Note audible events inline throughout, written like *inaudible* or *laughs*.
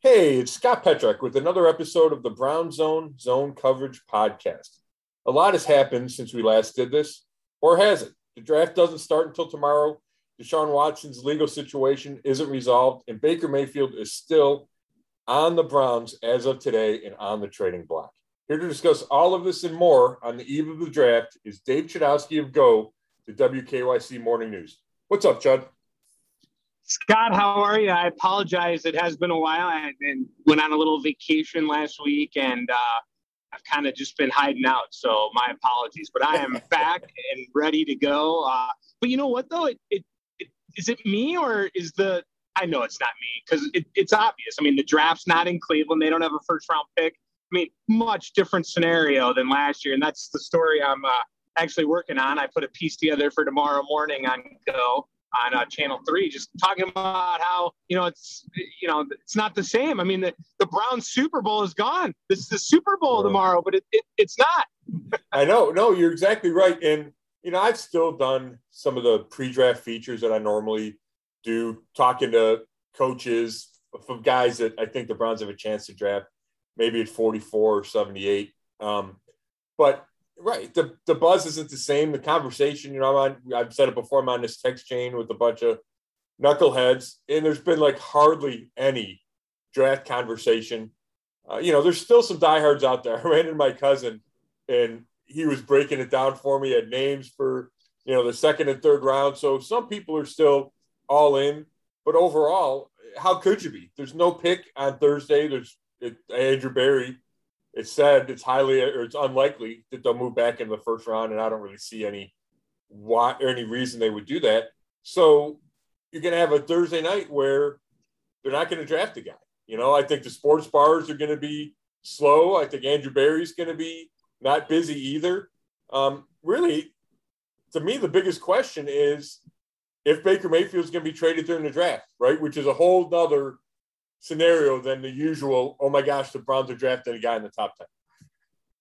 Hey, it's Scott Petrak with another episode of the Brown Zone Zone Coverage Podcast. A lot has happened since we last did this, or has it? The draft doesn't start until tomorrow. Deshaun Watson's legal situation isn't resolved, and Baker Mayfield is still on the Browns as of today and on the trading block. Here to discuss all of this and more on the eve of the draft is Dave Chudowski of Go, the WKYC Morning News. What's up, Chud? Scott, how are you? I apologize. It has been a while. I went on a little vacation last week and uh, I've kind of just been hiding out. So my apologies, but I am *laughs* back and ready to go. Uh, but you know what, though? It, it, it, is it me or is the, I know it's not me because it, it's obvious. I mean, the draft's not in Cleveland. They don't have a first round pick. I mean, much different scenario than last year. And that's the story I'm uh, actually working on. I put a piece together for tomorrow morning on Go on uh, Channel Three, just talking about how you know it's you know it's not the same. I mean, the the Browns Super Bowl is gone. This is the Super Bowl tomorrow, but it, it it's not. *laughs* I know. No, you're exactly right. And you know, I've still done some of the pre-draft features that I normally do, talking to coaches from guys that I think the Browns have a chance to draft, maybe at 44 or 78. Um, but Right. The the buzz isn't the same. The conversation, you know, I'm on, I've said it before, I'm on this text chain with a bunch of knuckleheads, and there's been like hardly any draft conversation. Uh, you know, there's still some diehards out there. *laughs* I ran into my cousin, and he was breaking it down for me. at names for you know the second and third round. So some people are still all in, but overall, how could you be? There's no pick on Thursday. There's it, Andrew Berry it's said it's highly or it's unlikely that they'll move back in the first round, and I don't really see any why or any reason they would do that. So you're going to have a Thursday night where they're not going to draft a guy. You know, I think the sports bars are going to be slow. I think Andrew Berry's going to be not busy either. Um, really, to me, the biggest question is if Baker Mayfield's going to be traded during the draft, right? Which is a whole other scenario than the usual. Oh my gosh, the Browns are drafting a guy in the top ten.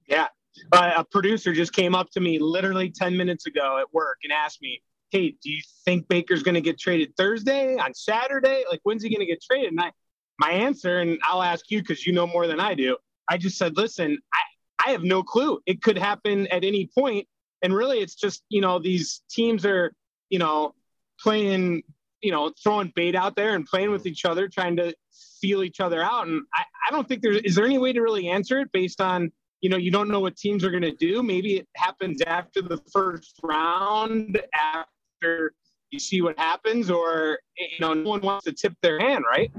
Yeah, uh, a producer just came up to me literally ten minutes ago at work and asked me, "Hey, do you think Baker's going to get traded Thursday on Saturday? Like, when's he going to get traded?" And I, my answer, and I'll ask you because you know more than I do. I just said, "Listen, I, I have no clue. It could happen at any point." point, and really, it's just you know these teams are you know playing." You know, throwing bait out there and playing with each other, trying to feel each other out. And I, I don't think there's, is there any way to really answer it based on, you know, you don't know what teams are going to do. Maybe it happens after the first round, after you see what happens, or, you know, no one wants to tip their hand, right?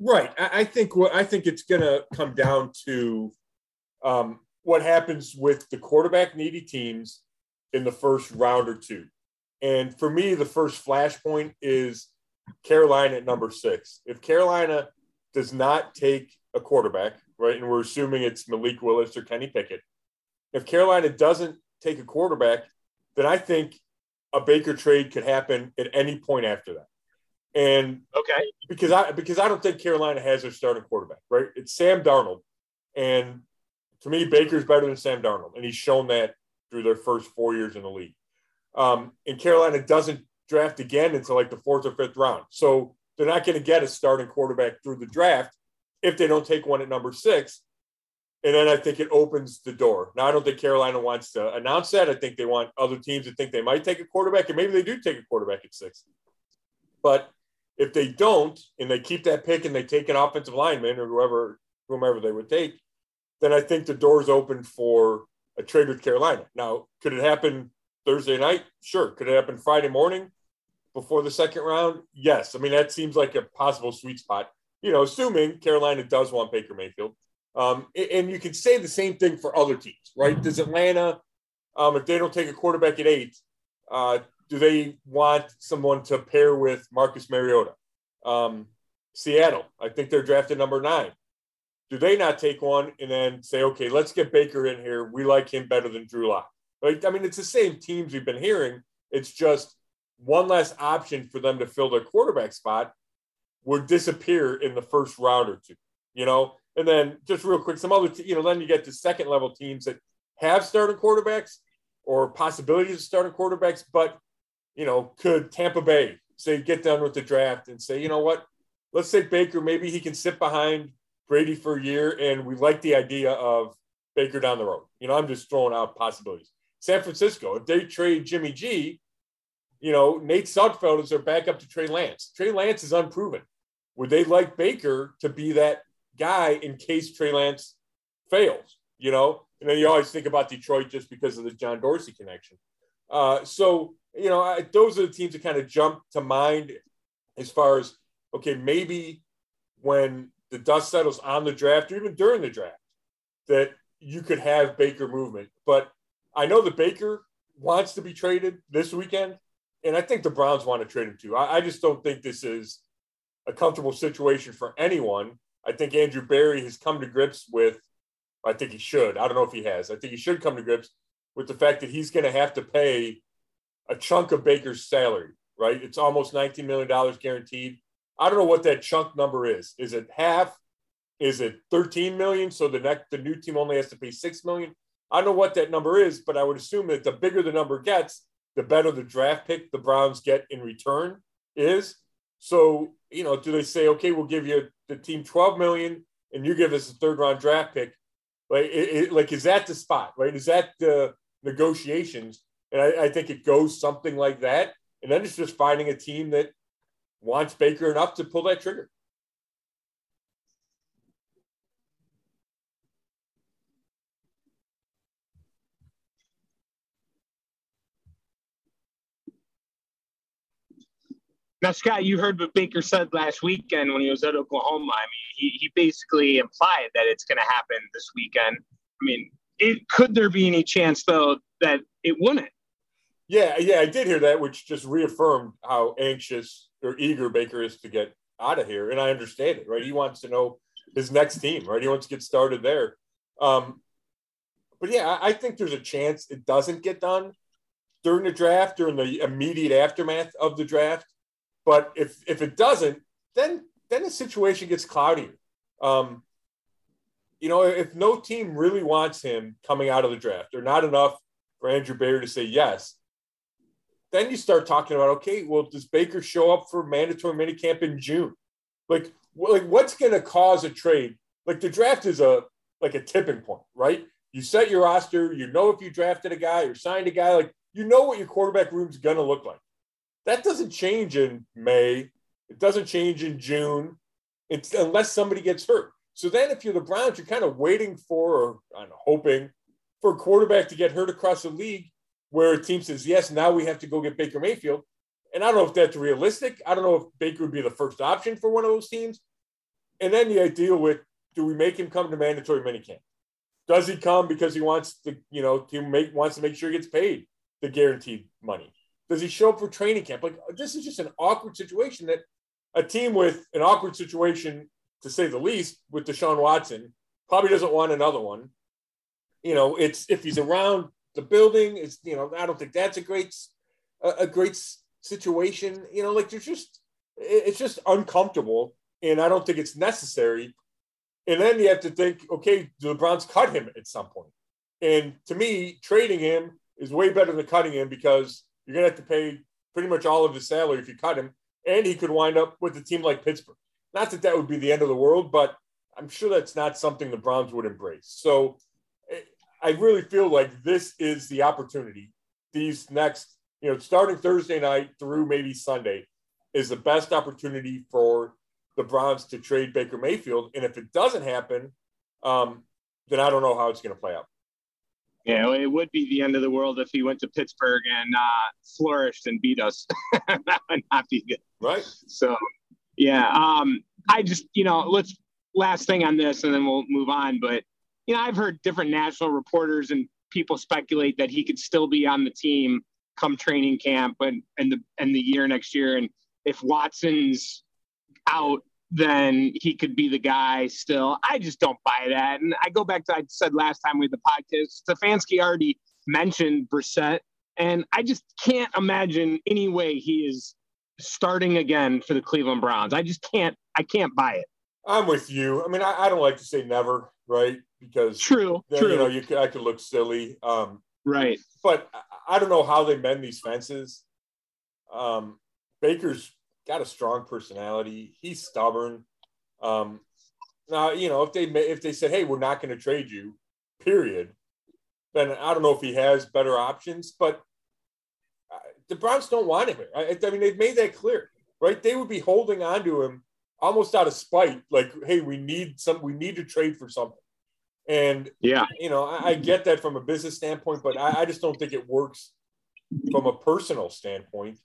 Right. I think what I think it's going to come down to um, what happens with the quarterback needy teams in the first round or two. And for me, the first flashpoint is Carolina at number six. If Carolina does not take a quarterback, right? And we're assuming it's Malik Willis or Kenny Pickett. If Carolina doesn't take a quarterback, then I think a Baker trade could happen at any point after that. And okay, because I because I don't think Carolina has their starting quarterback, right? It's Sam Darnold, and to me, Baker's better than Sam Darnold, and he's shown that through their first four years in the league. Um, and Carolina doesn't draft again until like the fourth or fifth round, so they're not going to get a starting quarterback through the draft if they don't take one at number six. And then I think it opens the door. Now, I don't think Carolina wants to announce that. I think they want other teams to think they might take a quarterback, and maybe they do take a quarterback at six. But if they don't, and they keep that pick and they take an offensive lineman or whoever, whomever they would take, then I think the door's open for a trade with Carolina. Now, could it happen Thursday night? Sure. Could it happen Friday morning? before the second round? Yes. I mean, that seems like a possible sweet spot, you know, assuming Carolina does want Baker Mayfield. Um, and you can say the same thing for other teams, right? Does Atlanta, um, if they don't take a quarterback at eight, uh, do they want someone to pair with Marcus Mariota? Um, Seattle, I think they're drafted number nine. Do they not take one and then say, okay, let's get Baker in here. We like him better than Drew Lock. Right? I mean, it's the same teams we've been hearing. It's just one less option for them to fill their quarterback spot would disappear in the first round or two, you know? And then just real quick, some other, you know, then you get to second level teams that have starting quarterbacks or possibilities of starting quarterbacks, but, you know, could Tampa Bay say, get done with the draft and say, you know what, let's say Baker, maybe he can sit behind Brady for a year, and we like the idea of Baker down the road. You know, I'm just throwing out possibilities. San Francisco, if they trade Jimmy G, you know, Nate Sudfeld is their backup to Trey Lance. Trey Lance is unproven. Would they like Baker to be that guy in case Trey Lance fails? You know, and then you always think about Detroit just because of the John Dorsey connection. Uh, so, you know, I, those are the teams that kind of jump to mind as far as, okay, maybe when the dust settles on the draft or even during the draft, that you could have Baker movement. But I know that Baker wants to be traded this weekend, and I think the Browns want to trade him too. I, I just don't think this is a comfortable situation for anyone. I think Andrew Berry has come to grips with, I think he should. I don't know if he has. I think he should come to grips with the fact that he's going to have to pay a chunk of Baker's salary, right? It's almost $19 million guaranteed. I don't know what that chunk number is. Is it half? Is it 13 million? So the next the new team only has to pay six million. I don't know what that number is, but I would assume that the bigger the number gets, the better the draft pick the Browns get in return is. So, you know, do they say, okay, we'll give you the team 12 million and you give us a third round draft pick? Like, it, it, like is that the spot, right? Is that the negotiations? And I, I think it goes something like that. And then it's just finding a team that wants Baker enough to pull that trigger. Now, Scott, you heard what Baker said last weekend when he was at Oklahoma. I mean, he, he basically implied that it's going to happen this weekend. I mean, it, could there be any chance, though, that it wouldn't? Yeah, yeah, I did hear that, which just reaffirmed how anxious or eager Baker is to get out of here. And I understand it, right? He wants to know his next team, right? He wants to get started there. Um, but yeah, I think there's a chance it doesn't get done during the draft, during the immediate aftermath of the draft. But if if it doesn't, then then the situation gets cloudier. Um, you know, if no team really wants him coming out of the draft, or not enough for Andrew Berry to say yes, then you start talking about okay, well, does Baker show up for mandatory minicamp in June? Like, like what's going to cause a trade? Like the draft is a like a tipping point, right? You set your roster, you know if you drafted a guy or signed a guy, like you know what your quarterback room's going to look like. That doesn't change in May. It doesn't change in June. It's unless somebody gets hurt. So then, if you're the Browns, you're kind of waiting for, or I'm hoping for a quarterback to get hurt across the league, where a team says, "Yes, now we have to go get Baker Mayfield." And I don't know if that's realistic. I don't know if Baker would be the first option for one of those teams. And then the idea with, do we make him come to mandatory minicamp? Does he come because he wants to, you know, to make wants to make sure he gets paid the guaranteed money? Does he show up for training camp? Like this is just an awkward situation that a team with an awkward situation, to say the least, with Deshaun Watson probably doesn't want another one. You know, it's if he's around the building, it's you know, I don't think that's a great a, a great situation. You know, like there's just it's just uncomfortable, and I don't think it's necessary. And then you have to think, okay, do the Browns cut him at some point? And to me, trading him is way better than cutting him because you're going to have to pay pretty much all of his salary if you cut him, and he could wind up with a team like Pittsburgh. Not that that would be the end of the world, but I'm sure that's not something the Browns would embrace. So eh, I really feel like this is the opportunity. These next, you know, starting Thursday night through maybe Sunday is the best opportunity for the Browns to trade Baker Mayfield. And if it doesn't happen, um, then I don't know how it's going to play out. Yeah, it would be the end of the world if he went to Pittsburgh and uh, flourished and beat us. *laughs* that would not be good. Right. So, yeah. Um, I just, you know, let's last thing on this, and then we'll move on. But you know, I've heard different national reporters and people speculate that he could still be on the team come training camp and and the and the year next year. And if Watson's out, then he could be the guy still. I just don't buy that. And I go back to I said last time we had the podcast, Stefanski already mentioned Brissett, and I just can't imagine any way he is starting again for the Cleveland Browns. I just can't I can't buy it. I'm with you. I mean, I, I don't like to say never, right? Because true, then, true. You know, you could, I could look silly, um, right? But I don't know how they mend these fences. Um, Baker's got a strong personality. He's stubborn. Um, now, you know, if they if they said, "Hey, we're not going to trade you," period, then I don't know if he has better options. But uh, the Browns don't want him. I, I mean, they've made that clear, right? They would be holding on to him almost out of spite, like, "Hey, we need some. We need to trade for something." And yeah, you know, I, I get that from a business standpoint, but I, I, just don't think it works from a personal standpoint.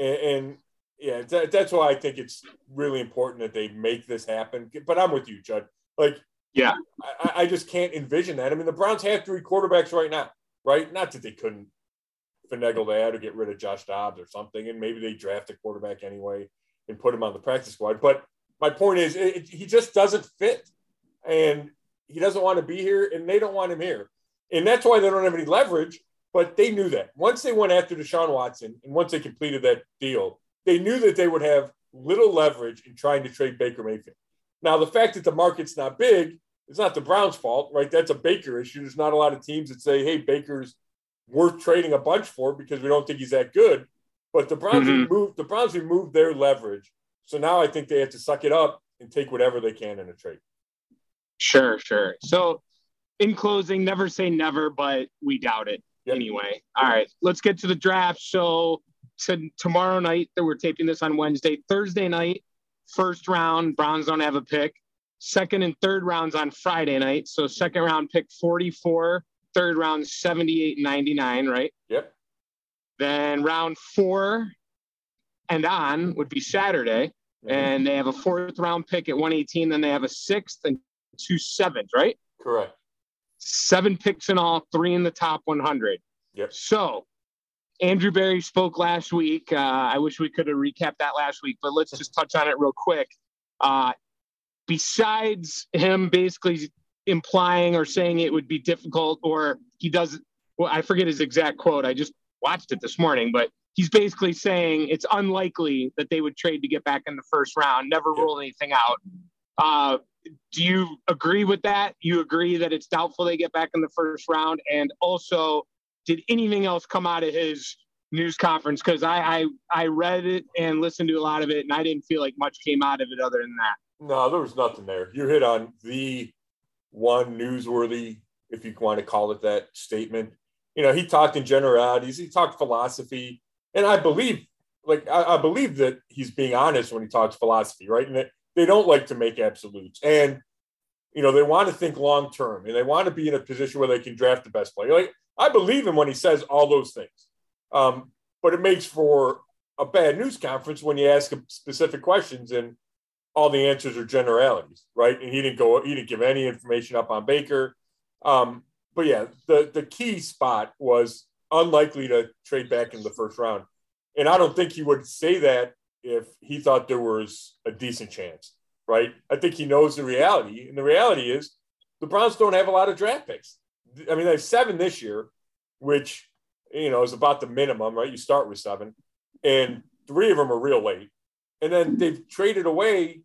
And, and yeah, that, that's why I think it's really important that they make this happen. But I'm with you, Chud. Like, yeah, I, I just can't envision that. I mean, the Browns have three quarterbacks right now, right? Not that they couldn't finagle that or get rid of Josh Dobbs or something, and maybe they draft a quarterback anyway and put him on the practice squad. But my point is, it, it, he just doesn't fit, and he doesn't want to be here, and they don't want him here, and that's why they don't have any leverage. But they knew that once they went after Deshaun Watson, and once they completed that deal, they knew that they would have little leverage in trying to trade Baker Mayfield. Now, the fact that the market's not big is not the Browns' fault, right? That's a Baker issue. There's not a lot of teams that say, hey, Baker's worth trading a bunch for because we don't think he's that good. But the Browns mm-hmm. removed the Browns removed their leverage. So now I think they have to suck it up and take whatever they can in a trade. Sure, sure. So in closing, never say never, but we doubt it yep. anyway. All right, let's get to the draft. So to tomorrow night that we're taping this on Wednesday. Thursday night, first round, Browns don't have a pick. Second and third rounds on Friday night. So second round pick 44, third round 78 99, right? Yep. Then round four and on would be Saturday. Mm-hmm. And they have a fourth round pick at 118. Then they have a sixth and two seventh, right? Correct. Seven picks in all, three in the top 100. Yep. So Andrew Berry spoke last week. Uh, I wish we could have recapped that last week, but let's just touch on it real quick. Uh, besides him basically implying or saying it would be difficult, or he does, well, I forget his exact quote. I just watched it this morning, but he's basically saying it's unlikely that they would trade to get back in the first round, never rule anything out. Uh, do you agree with that? You agree that it's doubtful they get back in the first round? And also, did anything else come out of his news conference? Because I, I I read it and listened to a lot of it, and I didn't feel like much came out of it other than that. No, there was nothing there. You hit on the one newsworthy, if you want to call it that, statement. You know, he talked in generalities. He talked philosophy, and I believe, like, I, I believe that he's being honest when he talks philosophy, right? And that they don't like to make absolutes, and you know, they want to think long term, and they want to be in a position where they can draft the best player. Like I believe him when he says all those things. Um, but it makes for a bad news conference when you ask him specific questions and all the answers are generalities, right? And he didn't go, he didn't give any information up on Baker. Um, but yeah, the the key spot was unlikely to trade back in the first round, and I don't think he would say that if he thought there was a decent chance, right? I think he knows the reality, and the reality is the Browns don't have a lot of draft picks. I mean, they have seven this year, which you know is about the minimum, right? You start with seven, and three of them are real late, and then they've traded away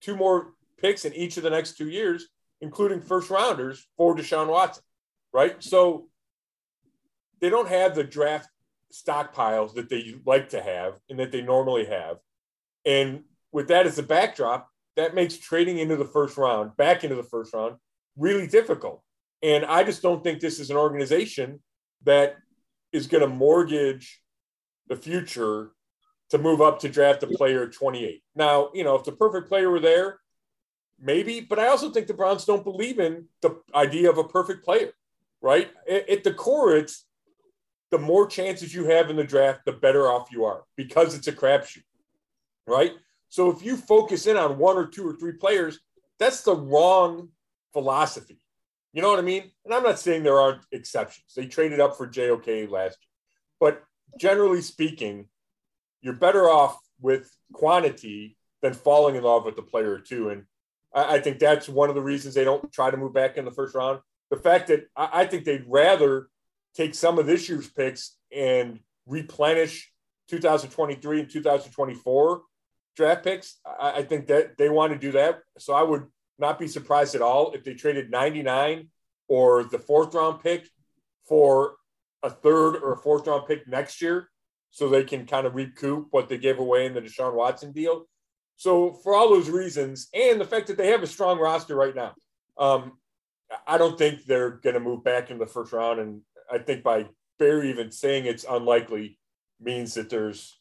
two more picks in each of the next two years, including first rounders for Deshaun Watson, right? So they don't have the draft stockpiles that they like to have and that they normally have, and with that as a backdrop, that makes trading into the first round, back into the first round, really difficult. And I just don't think this is an organization that is going to mortgage the future to move up to draft a player 28. Now, you know, if the perfect player were there, maybe, but I also think the Browns don't believe in the idea of a perfect player, right? At, at the core, it's the more chances you have in the draft, the better off you are because it's a crapshoot, right? So if you focus in on one or two or three players, that's the wrong philosophy. You know what I mean? And I'm not saying there aren't exceptions. They traded up for JOK last year. But generally speaking, you're better off with quantity than falling in love with the player too. And I, I think that's one of the reasons they don't try to move back in the first round. The fact that I, I think they'd rather take some of this year's picks and replenish 2023 and 2024 draft picks. I, I think that they want to do that. So I would not be surprised at all if they traded 99 or the fourth round pick for a third or a fourth round pick next year. so they can kind of recoup what they gave away in the Deshaun Watson deal. So for all those reasons, and the fact that they have a strong roster right now, um, I don't think they're going to move back in the first round. And I think by Berry even saying it's unlikely means that there's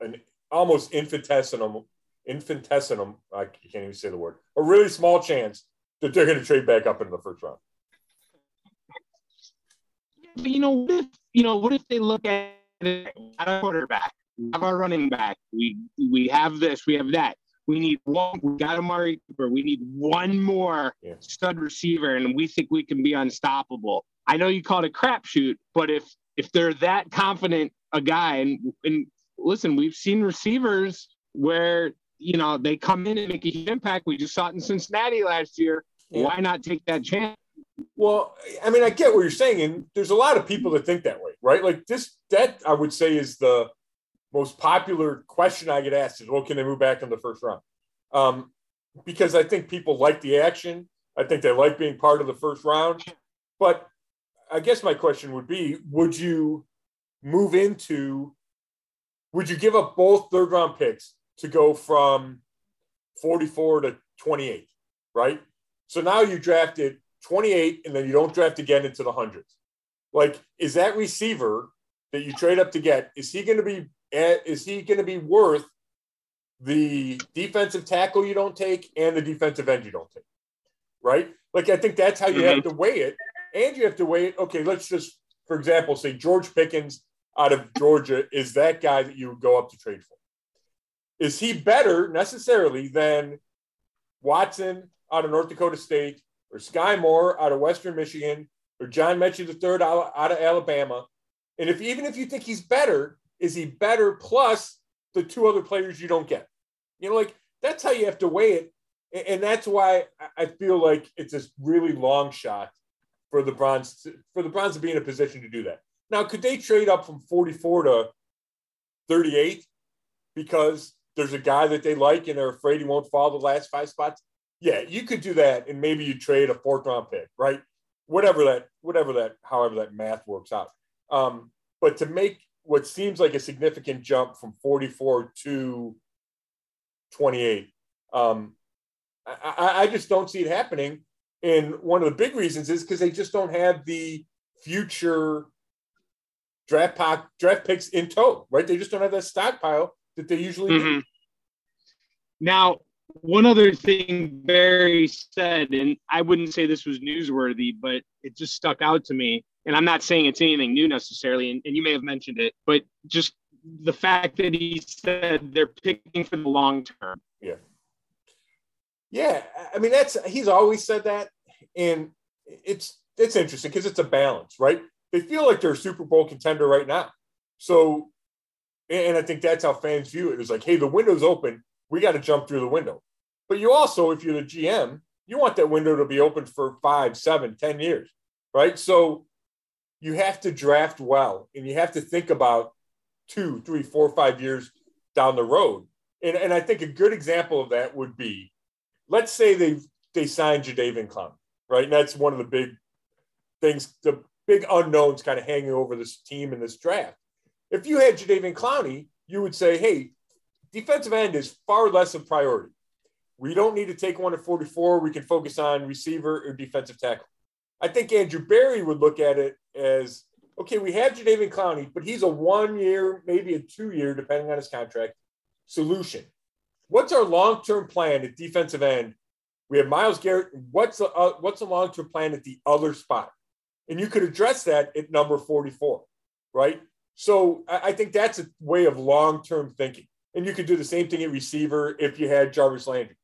an almost infinitesimal, infinitesimal, I can't even say the word, a really small chance that they're going to trade back up into the first round. But you know, what if you know, what if they look at it, a quarterback, we have our running back, we we have this, we have that. We need one. We got Amari Cooper. We need one more yeah. stud receiver, and we think we can be unstoppable. I know you call it a crapshoot, but if if they're that confident a guy, and and listen, we've seen receivers where you know they come in and make a huge impact. We just saw it in Cincinnati last year. Yeah. Why not take that chance? Well, I mean, I get what you're saying, and there's a lot of people that think that way, right? Like this, that I would say is the most popular question I get asked is, well, can they move back in the first round? Um, because I think people like the action. I think they like being part of the first round. But I guess my question would be, would you move into, would you give up both third round picks to go from 44 to 28, right? So now you drafted 28 and then you don't draft again into the hundreds. Like, is that receiver that you trade up to get, is he going to be is he going to be worth the defensive tackle you don't take and the defensive end you don't take? Right? Like, I think that's how you mm-hmm. have to weigh it. And you have to weigh it. Okay, let's just, for example, say George Pickens out of Georgia is that guy that you would go up to trade for. Is he better necessarily than Watson out of North Dakota State or Skyy Moore out of Western Michigan or John Metchie III out, out of Alabama? And if even if you think he's better, is he better plus the two other players you don't get? You know, like that's how you have to weigh it. And that's why I feel like it's a really long shot for the Browns for the Browns to be in a position to do that. Now, could they trade up from 44 to 38 because there's a guy that they like and they're afraid he won't fall the last five spots? Yeah, you could do that, and maybe you trade a fourth round pick, right? Whatever that, whatever that, however that math works out. Um, but to make what seems like a significant jump from 44 to 28. Um, I, I, just don't see it happening. And one of the big reasons is because they just don't have the future draft pack, draft picks in tow, right? They just don't have that stockpile that they usually mm-hmm. Now, one other thing Berry said, and I wouldn't say this was newsworthy, but it just stuck out to me and I'm not saying it's anything new necessarily, and, and you may have mentioned it, but just the fact that he said they're picking for the long term. Yeah. Yeah. I mean, that's, he's always said that. And it's, it's interesting because it's a balance, right? They feel like they're a Super Bowl contender right now. So, and I think that's how fans view it. It's like, hey, the window's open. We got to jump through the window. But you also, if you're the GM, you want that window to be open for five, seven, ten years, right? So you have to draft well and you have to think about two, three, four, five years down the road. And, and I think a good example of that would be, let's say they they signed Jadeveon Clown, right? And that's one of the big things, the big unknowns kind of hanging over this team in this draft. If you had Jadeveon Clowney, you would say, hey, defensive end is far less of a priority. We don't need to take one at 44. We can focus on receiver or defensive tackle. I think Andrew Berry would look at it as okay, we have Jadeveon Clowney, but he's a one year, maybe a two year, depending on his contract, solution. What's our long term plan at defensive end? We have Myles Garrett. What's the, uh, what's the long term plan at the other spot? And you could address that at number 44, right? So I, I think that's a way of long term thinking. And you could do the same thing at receiver if you had Jarvis Landry.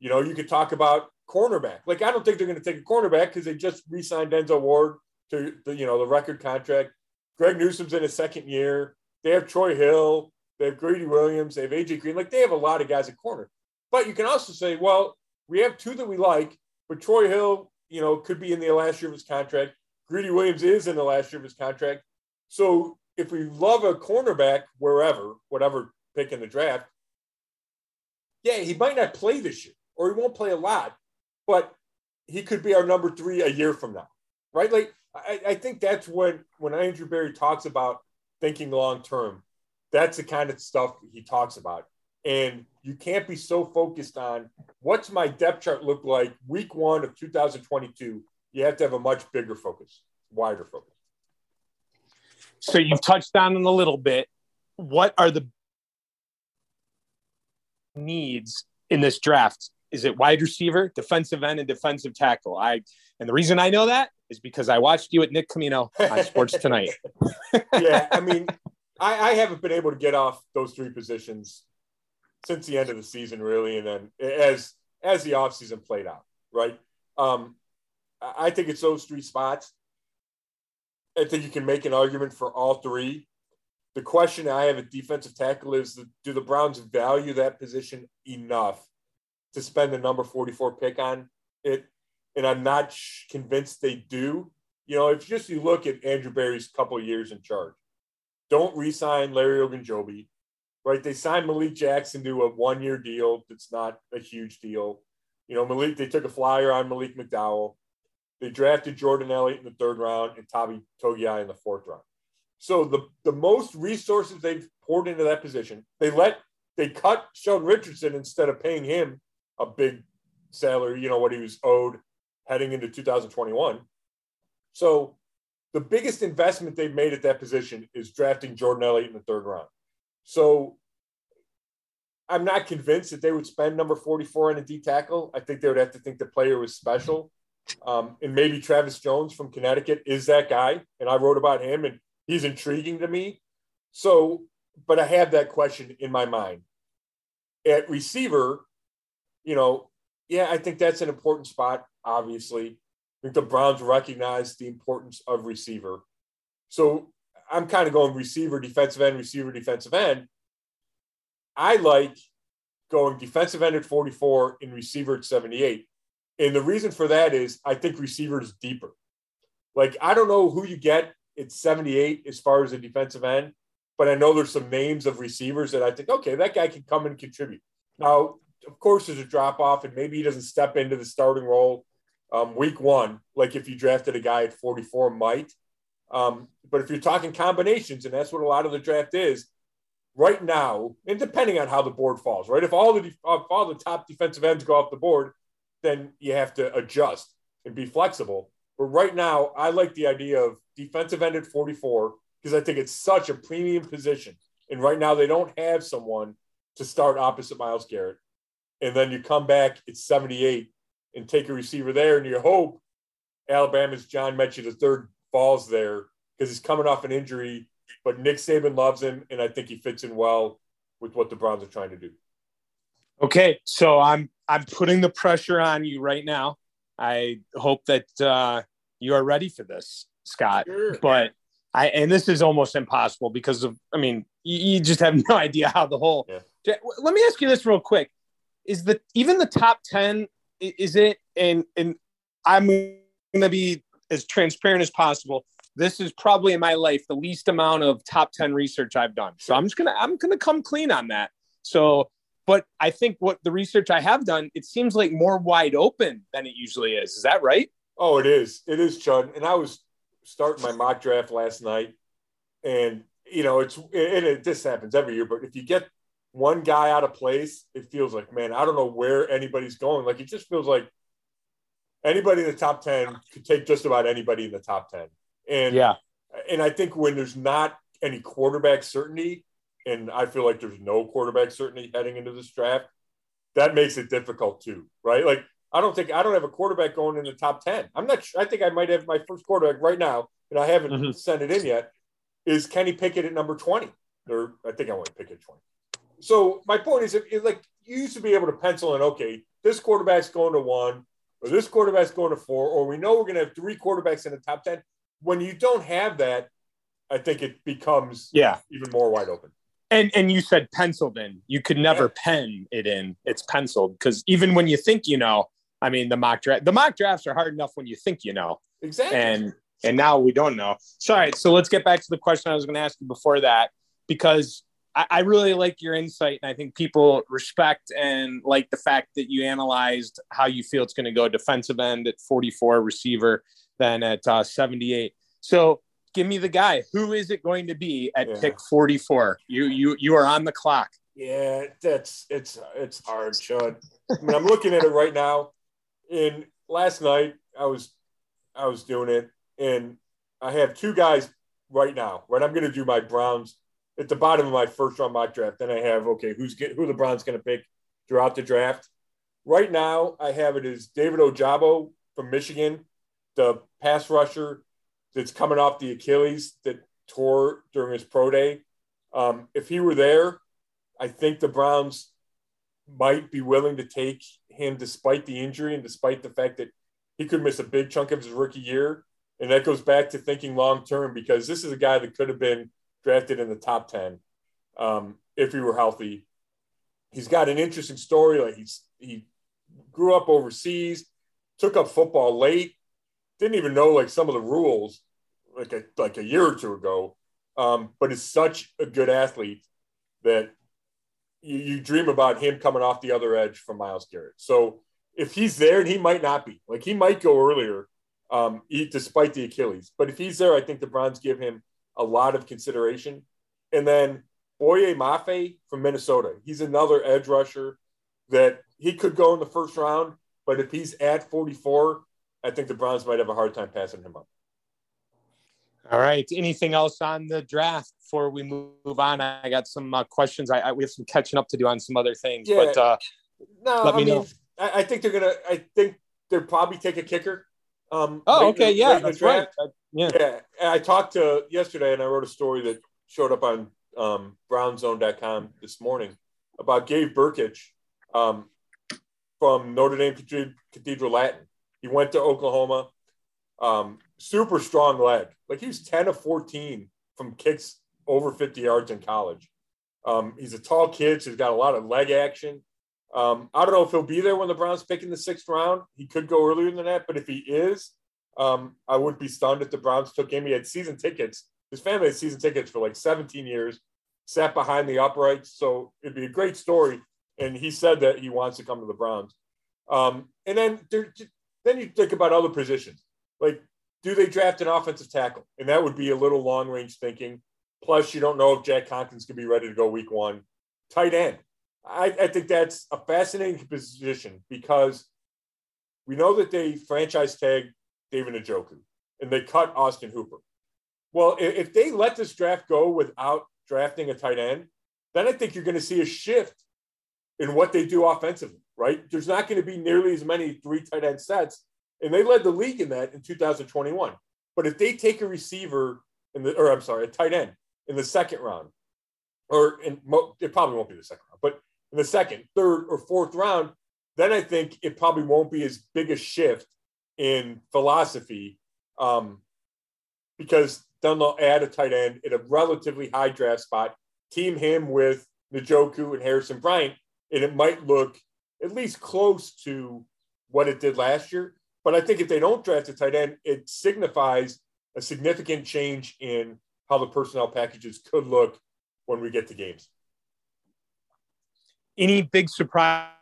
You know, you could talk about cornerback. Like, I don't think they're going to take a cornerback because they just re signed Denzel Ward to the, you know, the record contract. Greg Newsome's in his second year. They have Troy Hill. They have Greedy Williams. They have AJ Green. Like, they have a lot of guys at corner. But you can also say, well, we have two that we like, but Troy Hill, you know, could be in the last year of his contract. Greedy Williams is in the last year of his contract. So if we love a cornerback wherever, whatever pick in the draft, yeah, he might not play this year or he won't play a lot, but he could be our number three a year from now, right? Like I, I think that's when when Andrew Berry talks about thinking long term. That's the kind of stuff he talks about. And you can't be so focused on what's my depth chart look like week one of 2022. You have to have a much bigger focus, wider focus. So you've touched on it a little bit. What are the needs in this draft? Is it wide receiver, defensive end, and defensive tackle? I and the reason I know that is because I watched you at Nick Camino on Sports *laughs* Tonight. yeah, I mean, I, I haven't been able to get off those three positions since the end of the season, really, and then as as the offseason played out, right? Um, I think it's those three spots. I think you can make an argument for all three. The question I have at defensive tackle is do the Browns value that position enough to spend the number 44 pick on it? And I'm not convinced they do. You know, if just you look at Andrew Berry's couple years in charge, don't re-sign Larry Ogunjobi, right? They signed Malik Jackson to a one-year deal. That's not a huge deal. You know, Malik, they took a flyer on Malik McDowell. They drafted Jordan Elliott in the third round and Tommy Togiai in the fourth round. So the, the most resources they've poured into that position, they let they cut Sheldon Richardson instead of paying him a big salary, you know, what he was owed heading into 2021. So the biggest investment they've made at that position is drafting Jordan Elliott in the third round. So I'm not convinced that they would spend number 44 on a D tackle. I think they would have to think the player was special. Um, and maybe Travis Jones from Connecticut is that guy. And I wrote about him and he's intriguing to me. So, but I have that question in my mind. At receiver, you know, yeah, I think that's an important spot, obviously. I think the Browns recognize the importance of receiver. So I'm kind of going receiver, defensive end, receiver, defensive end. I like going defensive end at 44 and receiver at 78 and the reason for that is I think receivers deeper. Like I don't know who you get at 78 as far as a defensive end, but I know there's some names of receivers that I think, okay, that guy can come and contribute. Now, of course, there's a drop off, and maybe he doesn't step into the starting role um, week one, like if you drafted a guy at 44 might. Um, but if you're talking combinations, and that's what a lot of the draft is, right now, and depending on how the board falls, right? If all the if all the top defensive ends go off the board, then you have to adjust and be flexible. But right now, I like the idea of defensive end at 44 because I think it's such a premium position. And right now, they don't have someone to start opposite Myles Garrett. And then you come back at 78 and take a receiver there, and you hope Alabama's John Metchie the third falls there because he's coming off an injury. But Nick Saban loves him, and I think he fits in well with what the Browns are trying to do. Okay, so I'm I'm putting the pressure on you right now. I hope that uh, you are ready for this, Scott. Sure. But I and this is almost impossible because of I mean you, you just have *laughs* no idea how the whole. Yeah. Let me ask you this real quick: Is the even the top ten? Is it and and I'm going to be as transparent as possible. This is probably in my life the least amount of top ten research I've done. So I'm just gonna I'm gonna come clean on that. So but I think what the research I have done, it seems like more wide open than it usually is. Is that right? Oh, it is. It is, Chud. And I was starting my mock draft last night, and you know, it's and it, this happens every year. But if you get one guy out of place, it feels like, man, I don't know where anybody's going. Like it just feels like anybody in the top ten could take just about anybody in the top ten. And yeah, and I think when there's not any quarterback certainty, and I feel like there's no quarterback certainty heading into this draft, that makes it difficult too, right? Like I don't think I don't have a quarterback going in the top ten. I'm not. Sure, I think I might have my first quarterback right now, and I haven't mm-hmm. sent it in yet. Is Kenny Pickett at number twenty? Or I think I want Pickett twenty. So my point is, it, like you used to be able to pencil in, okay, this quarterback's going to one, or this quarterback's going to four, or we know we're going to have three quarterbacks in the top ten. When you don't have that, I think it becomes yeah even more wide open. And and you said penciled in. You could never yeah. pen it in. It's penciled because even when you think you know, I mean, the mock draft, the mock drafts are hard enough when you think you know. Exactly. And and now we don't know. So, all right. So let's get back to the question I was going to ask you before that, because I, I really like your insight, and I think people respect and like the fact that you analyzed how you feel it's going to go defensive end at 44, receiver then at uh, 78. So give me the guy. Who is it going to be at yeah. pick 44? You you you are on the clock. Yeah, that's it's it's hard, Sean. I mean, I'm looking at it right now. And last night I was I was doing it, and I have two guys right now. Right, I'm going to do my Browns at the bottom of my first round mock draft. Then I have okay, who's get, who the Browns going to pick throughout the draft. Right now, I have it as David Ojabo from Michigan, the pass rusher that's coming off the Achilles that tore during his pro day. Um, if he were there, I think the Browns might be willing to take him despite the injury and despite the fact that he could miss a big chunk of his rookie year. And that goes back to thinking long term because this is a guy that could have been drafted in the top 10 um, if he were healthy. He's got an interesting story. Like he's he grew up overseas, took up football late, didn't even know like some of the rules like a like a year or two ago. Um, but is such a good athlete that you, you dream about him coming off the other edge from Myles Garrett. So if he's there, and he might not be, like he might go earlier, um, he, despite the Achilles. But if he's there, I think the Browns give him a lot of consideration. And then Boye Mafe from Minnesota, he's another edge rusher that he could go in the first round. But if he's at 44, I think the Browns might have a hard time passing him up. All right. Anything else on the draft before we move on? I got some uh, questions. I, I, we have some catching up to do on some other things. Yeah. But uh, no, let me I mean, know. I, I, think they're gonna. I think they'll probably take a kicker. Um, oh, okay, yeah, that's right. yeah, yeah. And I talked to yesterday, and I wrote a story that showed up on um, BrownZone.com this morning about Gabe Brkic um, from Notre Dame Cathedral Latin. He went to Oklahoma. Um, super strong leg. Like he was 10 of 14 from kicks over 50 yards in college. Um, he's a tall kid, so he's got a lot of leg action. Um, I don't know if he'll be there when the Browns pick in the sixth round. He could go earlier than that, but if he is, um, I wouldn't be stunned if the Browns took him. He had season tickets. His family had season tickets for like 17 years, sat behind the uprights. So it'd be a great story. And he said that he wants to come to the Browns. Um, and then there, then you think about other positions. Like do they draft an offensive tackle? And that would be a little long range thinking. Plus, you don't know if Jack Conklin can be ready to go week one. Tight end. I, I think that's a fascinating position because we know that they franchise tag David Njoku and they cut Austin Hooper. Well, if they let this draft go without drafting a tight end, then I think you're going to see a shift in what they do offensively, right? There's not going to be nearly as many three tight end sets and they led the league in that in 2021. But if they take a receiver in the, or I'm sorry, a tight end in the second round, or in it probably won't be the second round, but in the second, third, or fourth round, then I think it probably won't be as big a shift in philosophy, um, because then they'll add a tight end at a relatively high draft spot, team him with Njoku and Harrison Bryant, and it might look at least close to what it did last year. But I think if they don't draft a tight end, it signifies a significant change in how the personnel packages could look when we get to games. Any big surprises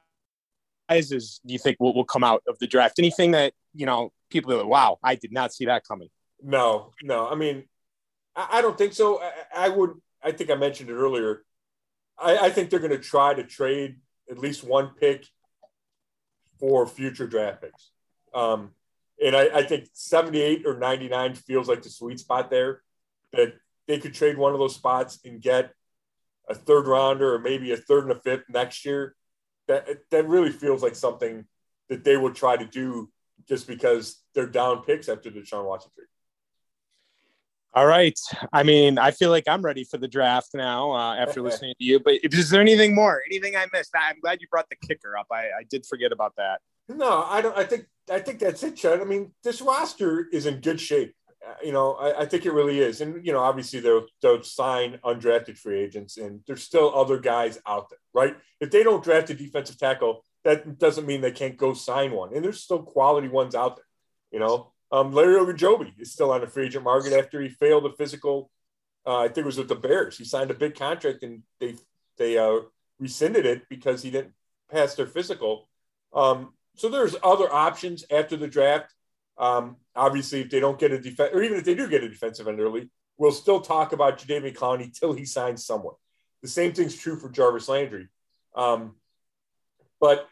do you think will, will come out of the draft? Anything that, you know, people are like, wow, I did not see that coming. No, no. I mean, I, I don't think so. I, I, would, I think I mentioned it earlier. I, I think they're going to try to trade at least one pick for future draft picks. Um, and I, I, think 78 or 99 feels like the sweet spot there that they could trade one of those spots and get a third rounder or maybe a third and a fifth next year. That that really feels like something that they would try to do just because they're down picks after the Deshaun Watson trade. All right. I mean, I feel like I'm ready for the draft now uh, after *laughs* listening to you. But is there anything more? Anything I missed? I'm glad you brought the kicker up. I, I did forget about that. No, I don't. I think I think that's it, Chad. I mean, this roster is in good shape. Uh, you know, I, I, think it really is. And you know, obviously they'll they'll sign undrafted free agents, and there's still other guys out there, right? If they don't draft a defensive tackle, that doesn't mean they can't go sign one. And there's still quality ones out there. You know, um, Larry Ogunjobi is still on the free agent market after he failed a physical. Uh, I think it was with the Bears. He signed a big contract, and they they uh, rescinded it because he didn't pass their physical. Um, so there's other options after the draft. Um, obviously, if they don't get a defense, or even if they do get a defensive end early, we'll still talk about Jadeveon Clowney till he signs someone. The same thing's true for Jarvis Landry. Um, but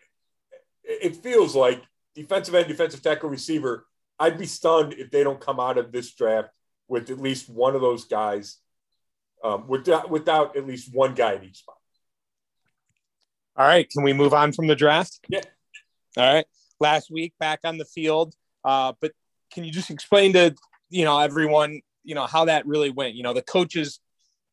it feels like defensive end, defensive tackle, receiver. I'd be stunned if they don't come out of this draft with at least one of those guys, um, without without at least one guy at each spot. All right, can we move on from the draft? Yeah. All right. Last week, back on the field, uh, but can you just explain to you know everyone you know how that really went? You know, the coaches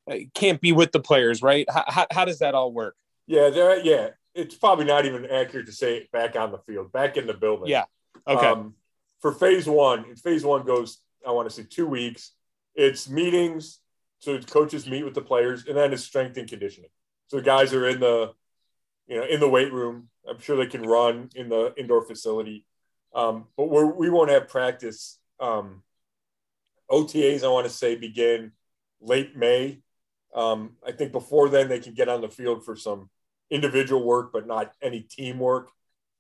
uh, can't be with the players, right? How, how, how does that all work? Yeah, there. Yeah, it's probably not even accurate to say back on the field, back in the building. Yeah. Okay. Um, for phase one, phase one goes, I want to say two weeks. It's meetings. So coaches meet with the players and then it's strength and conditioning. So the guys are in the, you know, in the weight room. I'm sure they can run in the indoor facility. Um, but we're, we won't have practice. Um, OTAs, I want to say, begin late May. Um, I think before then they can get on the field for some individual work, but not any teamwork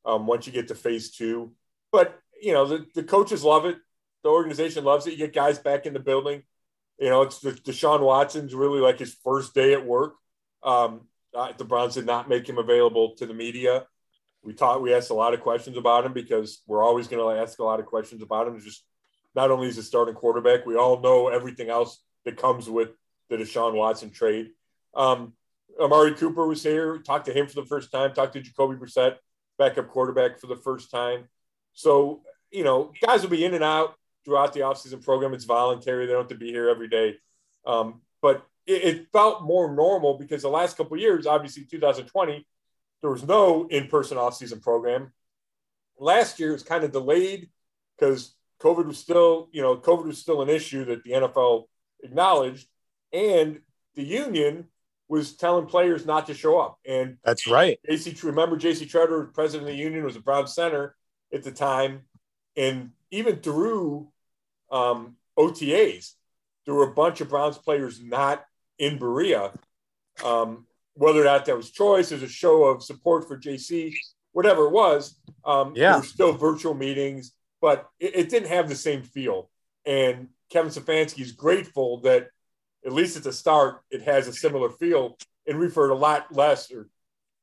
um, once you get to phase two. But, you know, the, the coaches love it. The organization loves it. You get guys back in the building. You know, it's the Deshaun Watson's really like his first day at work. Um, uh, the Browns did not make him available to the media. We taught, we asked a lot of questions about him because we're always going to ask a lot of questions about him. just not only is he starting quarterback, we all know everything else that comes with the Deshaun Watson trade. Um, Amari Cooper was here. Talked to him for the first time. Talked to Jacoby Brissett, backup quarterback, for the first time. So you know, guys will be in and out throughout the offseason program. It's voluntary; they don't have to be here every day. Um, but it, felt more normal because the last couple years, obviously 2020, there was no in-person offseason program. Last year was kind of delayed because COVID was still, you know, COVID was still an issue that the NFL acknowledged, and the union was telling players not to show up. And that's right. JC, remember JC Tretter, president of the union, was a Brown center at the time. And even through um, OTAs, there were a bunch of Browns players not in Berea. Um, whether or not that was choice as a show of support for JC, whatever it was, um, yeah. there were still virtual meetings, but it, it didn't have the same feel. And Kevin Stefanski is grateful that at least at the start, it has a similar feel. And we've heard a lot less or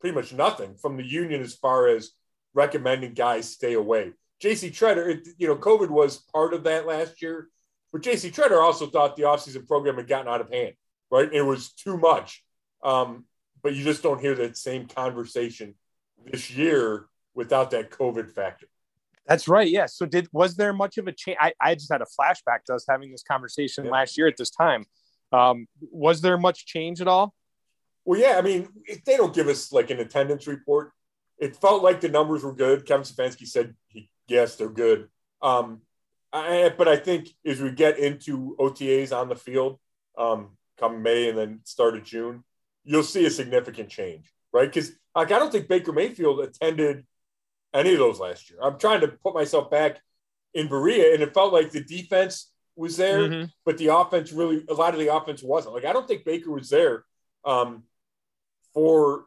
pretty much nothing from the union as far as recommending guys stay away. JC Tretter, it, you know, COVID was part of that last year, but JC Tretter also thought the offseason program had gotten out of hand, right? It was too much. Um, but you just don't hear that same conversation this year without that COVID factor. That's right. Yeah. So did was there much of a change? I, I just had a flashback to us having this conversation yeah. last year at this time. Um, was there much change at all? Well, yeah. I mean, they don't give us like an attendance report. It felt like the numbers were good. Kevin Stefanski said, he, yes, they're good. Um, I, but I think as we get into OTAs on the field um, come May and then start of June, you'll see a significant change, right? Because like I don't think Baker Mayfield attended any of those last year. I'm trying to put myself back in Berea, and it felt like the defense was there, mm-hmm. but the offense really a lot of the offense wasn't. Like I don't think Baker was there um, for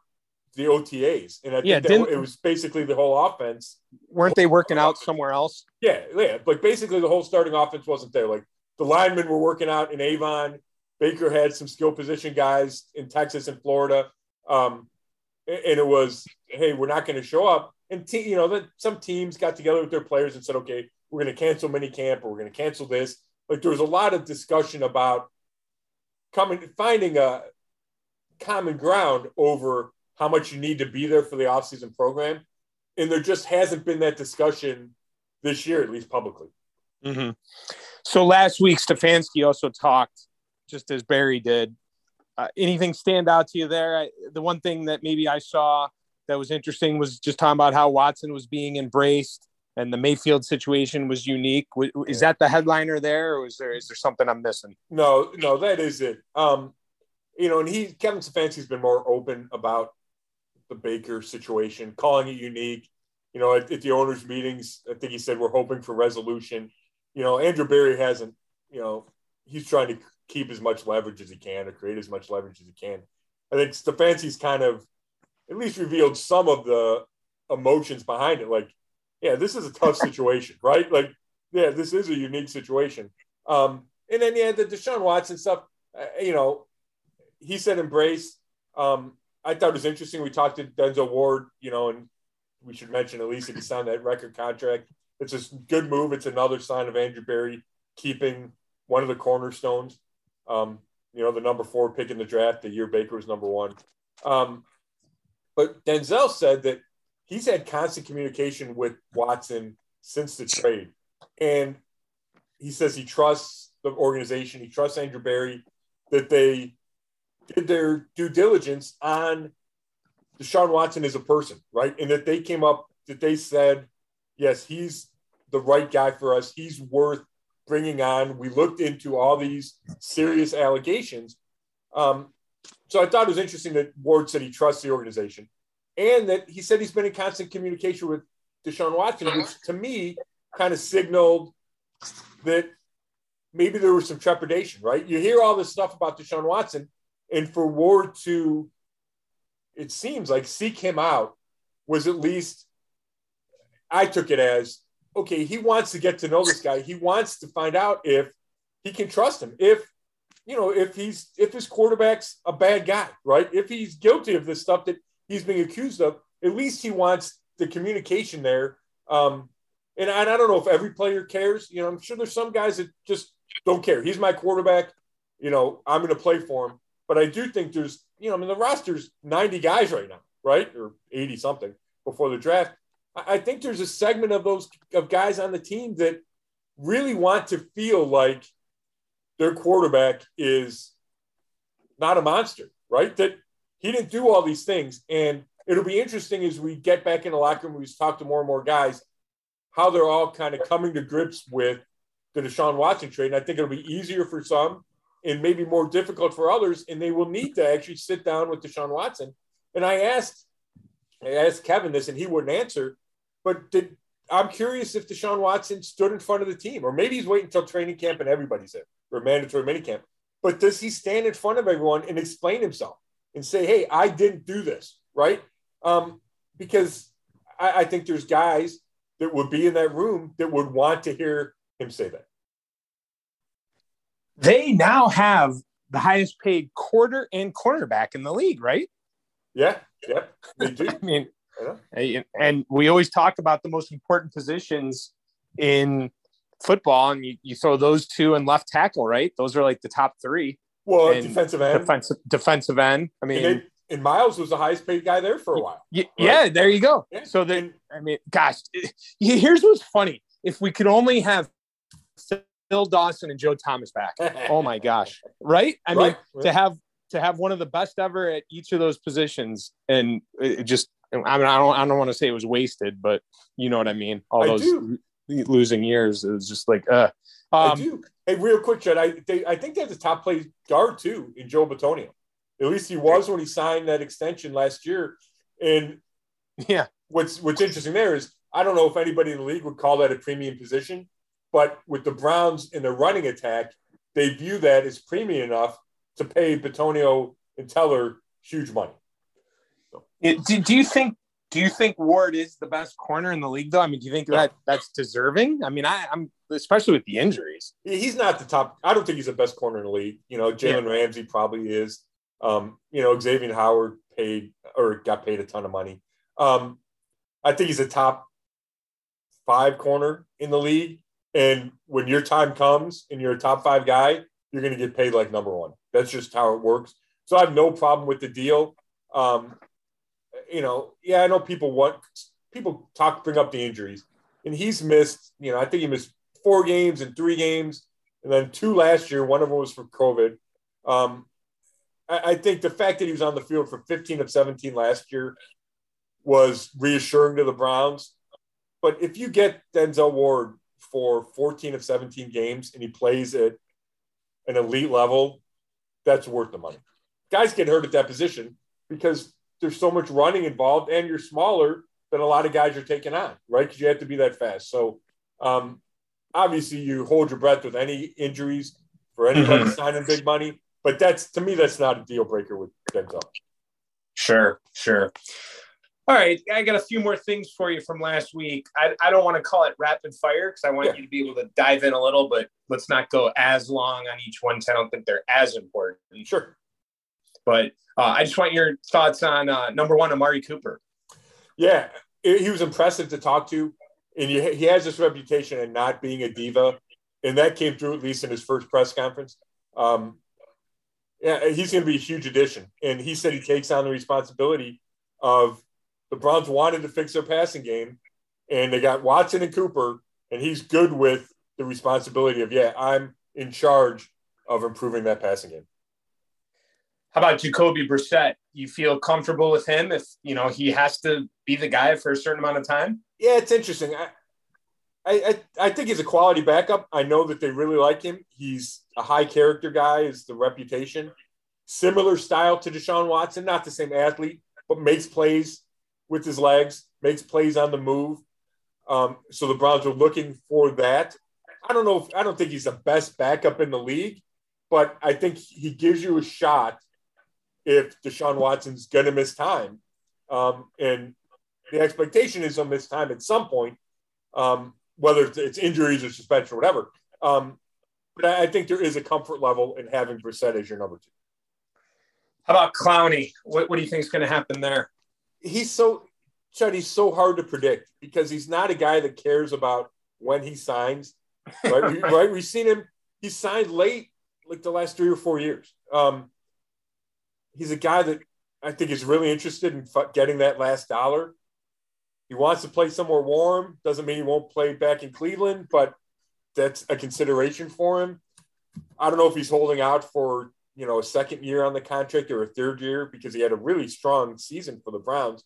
the OTAs, and I yeah, think that it was basically the whole offense. Weren't they working out somewhere else? Yeah, yeah. Like basically the whole starting offense wasn't there. Like the linemen were working out in Avon. Baker had some skill position guys in Texas and Florida, um, and it was, hey, we're not going to show up. And te- you know some teams got together with their players and said, okay, we're going to cancel mini camp or we're going to cancel this like there was a lot of discussion about coming finding a common ground over how much you need to be there for the offseason program and there just hasn't been that discussion this year at least publicly mm-hmm. so last week stefanski also talked just as Berry did uh, anything stand out to you there I, the one thing that maybe i saw that was interesting was just talking about how watson was being embraced and the Mayfield situation was unique. Is that the headliner there, or is there is there something I'm missing? No, no, that is it. Um, you know, and he Kevin Stefanski's been more open about the Baker situation, calling it unique. You know, at, at, the owners' meetings, I think he said we're hoping for resolution. You know, Andrew Berry hasn't. You know, he's trying to keep as much leverage as he can or create as much leverage as he can. I think Stefanski's kind of at least revealed some of the emotions behind it, like yeah, this is a tough *laughs* situation, right? Like yeah, this is a unique situation. Um, and then yeah, the Deshaun Watson stuff. Uh, you know, he said embrace. Um, I thought it was interesting. We talked to Denzel Ward, you know, and we should mention at least if he signed that record contract. It's a good move. It's another sign of Andrew Berry keeping one of the cornerstones. Um, you know, the number four pick in the draft the year Baker was number one. Um, but Denzel said that he's had constant communication with Watson since the trade. And he says he trusts the organization, he trusts Andrew Berry that they did their due diligence on Deshaun Watson as a person, right? And that they came up, that they said, yes, he's the right guy for us. He's worth bringing on. We looked into all these serious allegations. Um, so I thought it was interesting that Ward said he trusts the organization and that he said he's been in constant communication with Deshaun Watson, which to me kind of signaled that maybe there was some trepidation, right? You hear all this stuff about Deshaun Watson, and for Ward to, it seems like seek him out was at least, I took it as okay, he wants to get to know this guy. He wants to find out if he can trust him. If you know, if he's if his quarterback's a bad guy, right? If he's guilty of this stuff that he's being accused of, at least he wants the communication there. Um, and I, and I don't know if every player cares. You know, I'm sure there's some guys that just don't care. He's my quarterback. You know, I'm going to play for him. But I do think there's, you know, I mean, the roster's 90 guys right now, right? Or 80 something before the draft. I think there's a segment of those of guys on the team that really want to feel like their quarterback is not a monster, right? That he didn't do all these things. And it'll be interesting as we get back in the locker room, we talk to more and more guys, how they're all kind of coming to grips with the Deshaun Watson trade. And I think it'll be easier for some and maybe more difficult for others. And they will need to actually sit down with Deshaun Watson. And I asked, I asked Kevin this and he wouldn't answer, but did I'm curious if Deshaun Watson stood in front of the team, or maybe he's waiting until training camp and everybody's there, or mandatory minicamp. But does he stand in front of everyone and explain himself and say, "Hey, I didn't do this," right? Um, because I, I think there's guys that would be in that room that would want to hear him say that. They now have the highest paid quarter and cornerback in the league, right? Yeah, yeah, they do. *laughs* I mean, yeah. and we always talk about the most important positions in football, and you, you throw those two and left tackle, right? Those are like the top three. Well, and defensive end, defensive defensive end. I mean, and, and, Myles was the highest paid guy there for a while. Y- right? Yeah, there you go. Yeah. So then, I mean, gosh, here's what's funny: if we could only have Phil Dawson and Joe Thomas back. *laughs* oh my gosh. Right? I right. mean, to have to have one of the best ever at each of those positions and uh, just I mean I don't I don't want to say it was wasted, but you know what I mean. All I those do. losing years. It was just like uh um, I do. Hey, real quick, Chud. I they, I think they have the top play guard too in Joe Bitonio. At least he was when he signed that extension last year. And yeah, what's what's interesting there is I don't know if anybody in the league would call that a premium position, but with the Browns in the running attack, they view that as premium enough to pay Bitonio and Teller huge money. So. Do, do you think do you think Ward is the best corner in the league though? I mean, do you think that that's deserving? I mean, I, am especially with the injuries. He's not the top. I don't think he's the best corner in the league. You know, Jalen yeah. Ramsey probably is. Um, you know, Xavier Howard paid or got paid a ton of money. Um, I think he's a top five corner in the league. And when your time comes and you're a top five guy, you're going to get paid like number one. That's just how it works. So I have no problem with the deal. Um, you know, yeah, I know people want people talk bring up the injuries, and he's missed. You know, I think he missed four games and three games, and then two last year. One of them was for COVID. Um, I, I think the fact that he was on the field for 15 of 17 last year was reassuring to the Browns. But if you get Denzel Ward for 14 of 17 games and he plays at an elite level, that's worth the money. Guys get hurt at that position because there's so much running involved and you're smaller than a lot of guys you're taking on, right? Because you have to be that fast. So um, obviously you hold your breath with any injuries for anybody mm-hmm. signing big money. But that's to me, that's not a deal breaker with Denzel. Sure, sure. All right, I got a few more things for you from last week. I, I don't want to call it rapid fire because I want yeah. you to be able to dive in a little, but let's not go as long on each one. I don't think they're as important. Sure. But uh, I just want your thoughts on uh, number one, Amari Cooper. Yeah, he was impressive to talk to, and he has this reputation of not being a diva, and that came through at least in his first press conference. Um, yeah, he's going to be a huge addition, and he said he takes on the responsibility of the Browns wanted to fix their passing game, and they got Watson and Cooper, and he's good with the responsibility of, yeah, I'm in charge of improving that passing game. How about Jacoby Brissett? You feel comfortable with him if you know he has to be the guy for a certain amount of time? Yeah, it's interesting. I, I, I think he's a quality backup. I know that they really like him. He's a high character guy, is the reputation. Similar style to Deshaun Watson, not the same athlete, but makes plays with his legs, makes plays on the move. Um, so the Browns are looking for that. I don't know if I don't think he's the best backup in the league, but I think he gives you a shot if Deshaun Watson's going to miss time. Um, and the expectation is he'll miss time at some point, um, whether it's injuries or suspension or whatever. Um, but I think there is a comfort level in having Brissett as your number two. How about Clowney? What, what do you think is going to happen there? he's so Chud, he's so hard to predict because he's not a guy that cares about when he signs. Right, *laughs* right. right? We've seen him. He signed late, like the last three or four years. Um, he's a guy that I think is really interested in getting that last dollar. He wants to play somewhere warm. Doesn't mean he won't play back in Cleveland, but that's a consideration for him. I don't know if he's holding out for you know a second year on the contract or a third year because he had a really strong season for the Browns.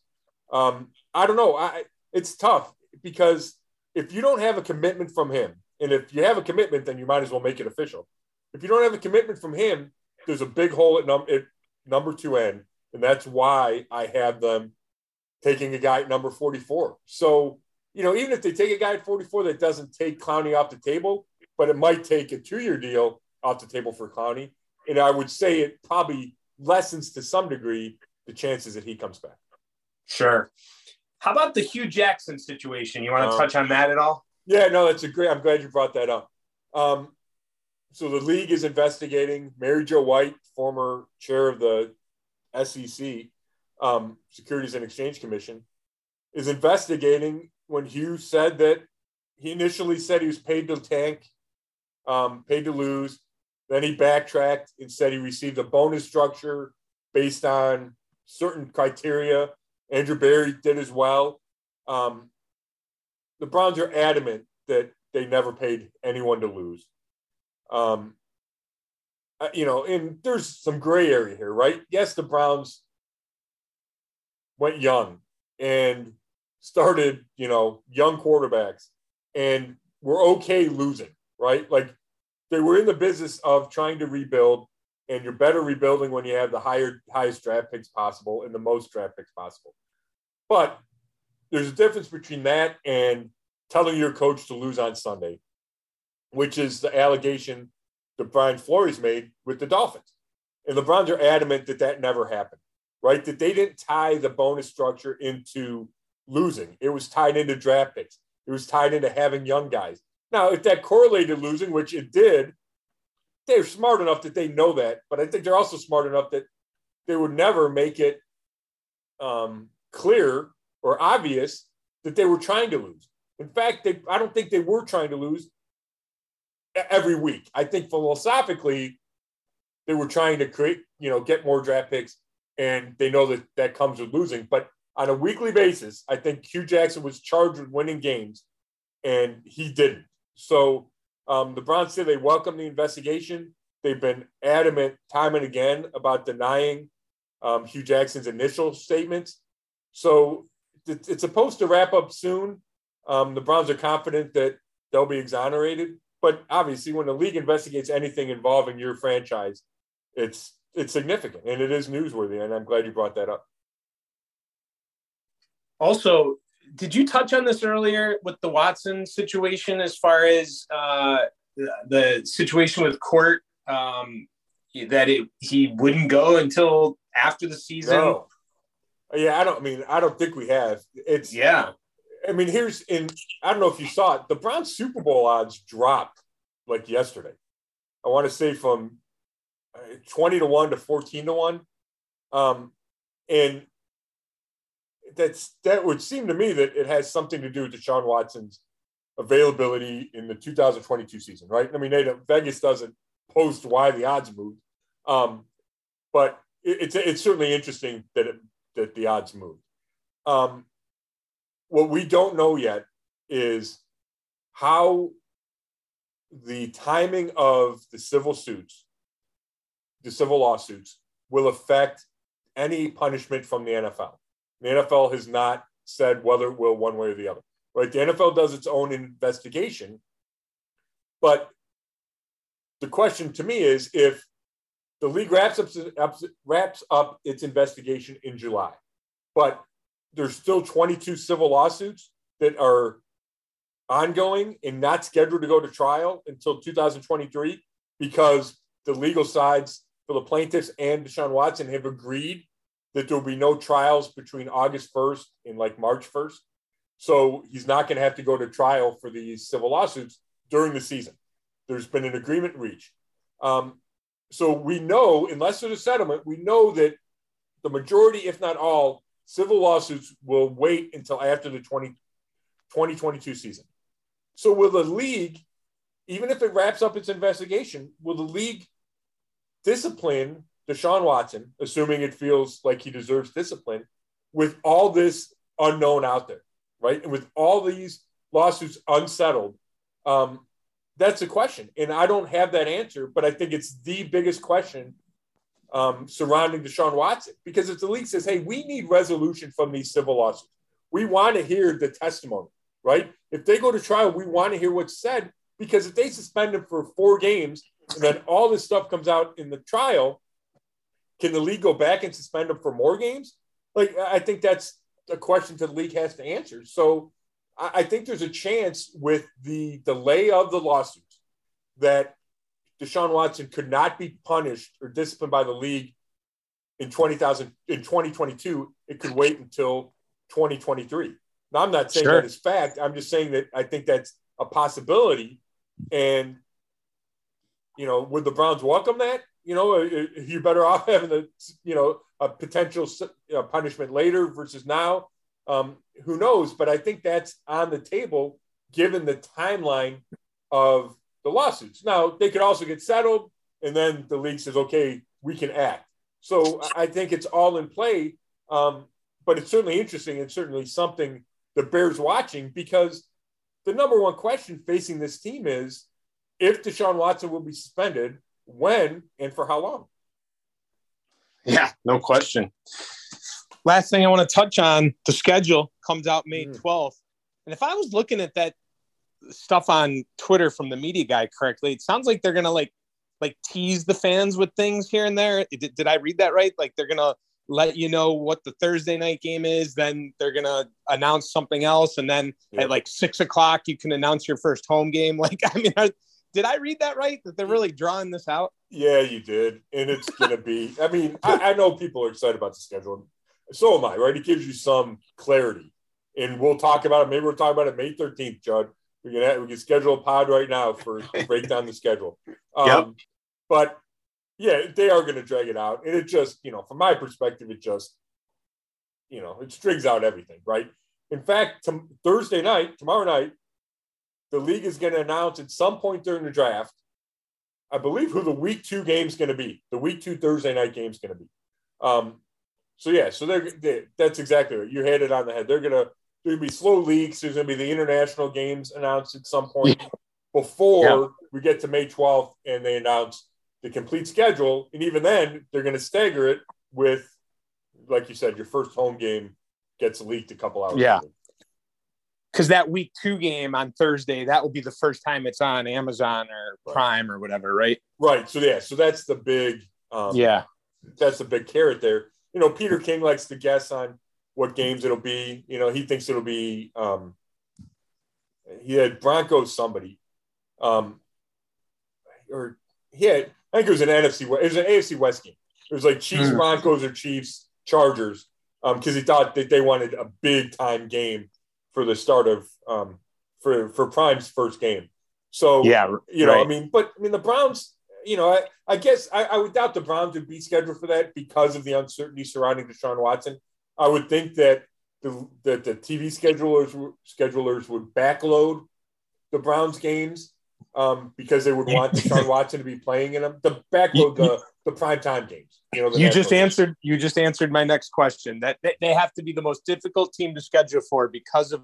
Um, I don't know. I, it's tough because if you don't have a commitment from him, and if you have a commitment, then you might as well make it official. If you don't have a commitment from him, there's a big hole at, num- at number two end, and that's why I have them taking a guy at number 44. So, you know, even if they take a guy at 44 that doesn't take Clowney off the table, but it might take a two year deal off the table for Clowney, and I would say it probably lessens to some degree the chances that he comes back. Sure. How about the Hue Jackson situation? You want to um, touch on that at all? Yeah, no, that's a great. I'm glad you brought that up. Um, so the league is investigating Mary Jo White, former chair of the SEC, um, Securities and Exchange Commission, is investigating when Hue said that he initially said he was paid to tank, um, paid to lose, then he backtracked and said he received a bonus structure based on certain criteria. Andrew Berry did as well. Um, the Browns are adamant that they never paid anyone to lose. Um, uh, you know, and there's some gray area here, right? Yes, the Browns went young and started, you know, young quarterbacks and were okay losing, right? Like they were in the business of trying to rebuild, and you're better rebuilding when you have the higher highest draft picks possible and the most draft picks possible. But there's a difference between that and telling your coach to lose on Sunday, which is the allegation that Brian Flores made with the Dolphins. And the are adamant that that never happened, right? That they didn't tie the bonus structure into losing. It was tied into draft picks. It was tied into having young guys. Now, if that correlated losing, which it did, they're smart enough that they know that. But I think they're also smart enough that they would never make it um, clear or obvious that they were trying to lose. In fact, they, I don't think they were trying to lose every week. I think philosophically, they were trying to create, you know, get more draft picks, and they know that that comes with losing. But on a weekly basis, I think Hue Jackson was charged with winning games, and he didn't. So um, the Browns say they welcome the investigation. They've been adamant time and again about denying um, Hue Jackson's initial statements. So it's supposed to wrap up soon. Um, the Browns are confident that they'll be exonerated. But obviously, when the league investigates anything involving your franchise, it's it's significant and it is newsworthy. And I'm glad you brought that up. Also, did you touch on this earlier with the Watson situation as far as uh, the, situation with court um, that it, he wouldn't go until after the season? No. Yeah, I don't I mean I don't think we have. It's Yeah. I mean, here's in I don't know if you saw it. The Browns Super Bowl odds dropped like yesterday. I want to say from uh, 20 to 1 to 14 to 1. Um, and that's that would seem to me that it has something to do with Deshaun Watson's availability in the 2022 season, right? I mean, they Vegas doesn't post why the odds moved, um, but it, it's it's certainly interesting that it, that the odds moved. Um, what we don't know yet is how the timing of the civil suits, the civil lawsuits, will affect any punishment from the NFL. The NFL has not said whether it will one way or the other. Right? The NFL does its own investigation, but the question to me is if the league wraps up wraps up its investigation in July, but there's still 22 civil lawsuits that are ongoing and not scheduled to go to trial until 2023 because the legal sides for the plaintiffs and Deshaun Watson have agreed that there will be no trials between August 1st and like March 1st. So he's not going to have to go to trial for these civil lawsuits during the season. There's been an agreement reached. Um, so we know, unless there's a settlement, we know that the majority, if not all, civil lawsuits will wait until after the 20, 2022 season. So will the league, even if it wraps up its investigation, will the league discipline Deshaun Watson, assuming it feels like he deserves discipline, with all this unknown out there, right? And with all these lawsuits unsettled, um, that's a question. And I don't have that answer, but I think it's the biggest question um, surrounding Deshaun Watson. Because if the league says, hey, we need resolution from these civil lawsuits, we want to hear the testimony, right? If they go to trial, we want to hear what's said. Because if they suspend him for four games and then all this stuff comes out in the trial, can the league go back and suspend him for more games? Like, I think that's a question the league has to answer. So I think there's a chance with the delay of the lawsuits that Deshaun Watson could not be punished or disciplined by the league in 20,000 in 2022. It could wait until 2023. Now, I'm not saying sure. that is fact. I'm just saying that I think that's a possibility. And, you know, would the Browns welcome that? You know, uh, uh, you're better *laughs* off having the, you know, a potential uh, punishment later versus now. Um, who knows? But I think that's on the table given the timeline of the lawsuits. Now, they could also get settled, and then the league says, okay, we can act. So I think it's all in play. Um, but it's certainly interesting and certainly something that bears watching because the number one question facing this team is if Deshaun Watson will be suspended, when and for how long? Yeah, no question. Last thing I want to touch on the schedule comes out May 12th. Mm. And if I was looking at that stuff on Twitter from the media guy correctly, it sounds like they're to like like tease the fans with things here and there. Did, did I read that right? Like they're to let you know what the Thursday night game is. Then they're to announce something else. And then yeah. at like six o'clock, you can announce your first home game. *laughs* Like, I mean, are, did I read that right? That they're really drawing this out? Yeah, you did. And it's going to be, I mean, I, I know people are excited about the schedule so am I, right? It gives you some clarity. And we'll talk about it. Maybe we'll talk about it May 13th, Chud. We can, have, we can schedule a pod right now for *laughs* break down the schedule. Um, yep. But yeah, they are going to drag it out. And it just, you know, from my perspective, it just, you know, it strings out everything, right? In fact, t- Thursday night, tomorrow night, the league is going to announce at some point during the draft, I believe, who the week two game is going to be. The week two Thursday night game is going to be. Um, so yeah, so they're they, that's exactly right. You hit it on the head. They're gonna there's gonna be slow leaks. There's gonna be the international games announced at some point before yeah. we get to May 12th, and they announce the complete schedule. And even then, they're gonna stagger it with, like you said, your first home game gets leaked a couple hours. Yeah. Because that week two game on Thursday, that will be the first time it's on Amazon or right. Prime or whatever, right? Right. So yeah, so that's the big um, yeah, that's the big carrot there you know, Peter King likes to guess on what games it'll be. You know, he thinks it'll be. Um, he had Broncos somebody, um, or he had. I think it was an NFC. It was an AFC West game. It was like Chiefs, mm. Broncos, or Chiefs, Chargers. because um, he thought that they wanted a big time game for the start of um, for for Prime's first game. So yeah, you know, right. I mean, but I mean the Browns. You know, I, I guess I, I would doubt the Browns would be scheduled for that because of the uncertainty surrounding Deshaun Watson. I would think that the that the TV schedulers schedulers would backload the Browns games um, because they would want *laughs* Deshaun Watson to be playing in them. The backload the the prime time games. You know, you just answered. Games. You just answered my next question. That they, they have to be the most difficult team to schedule for because of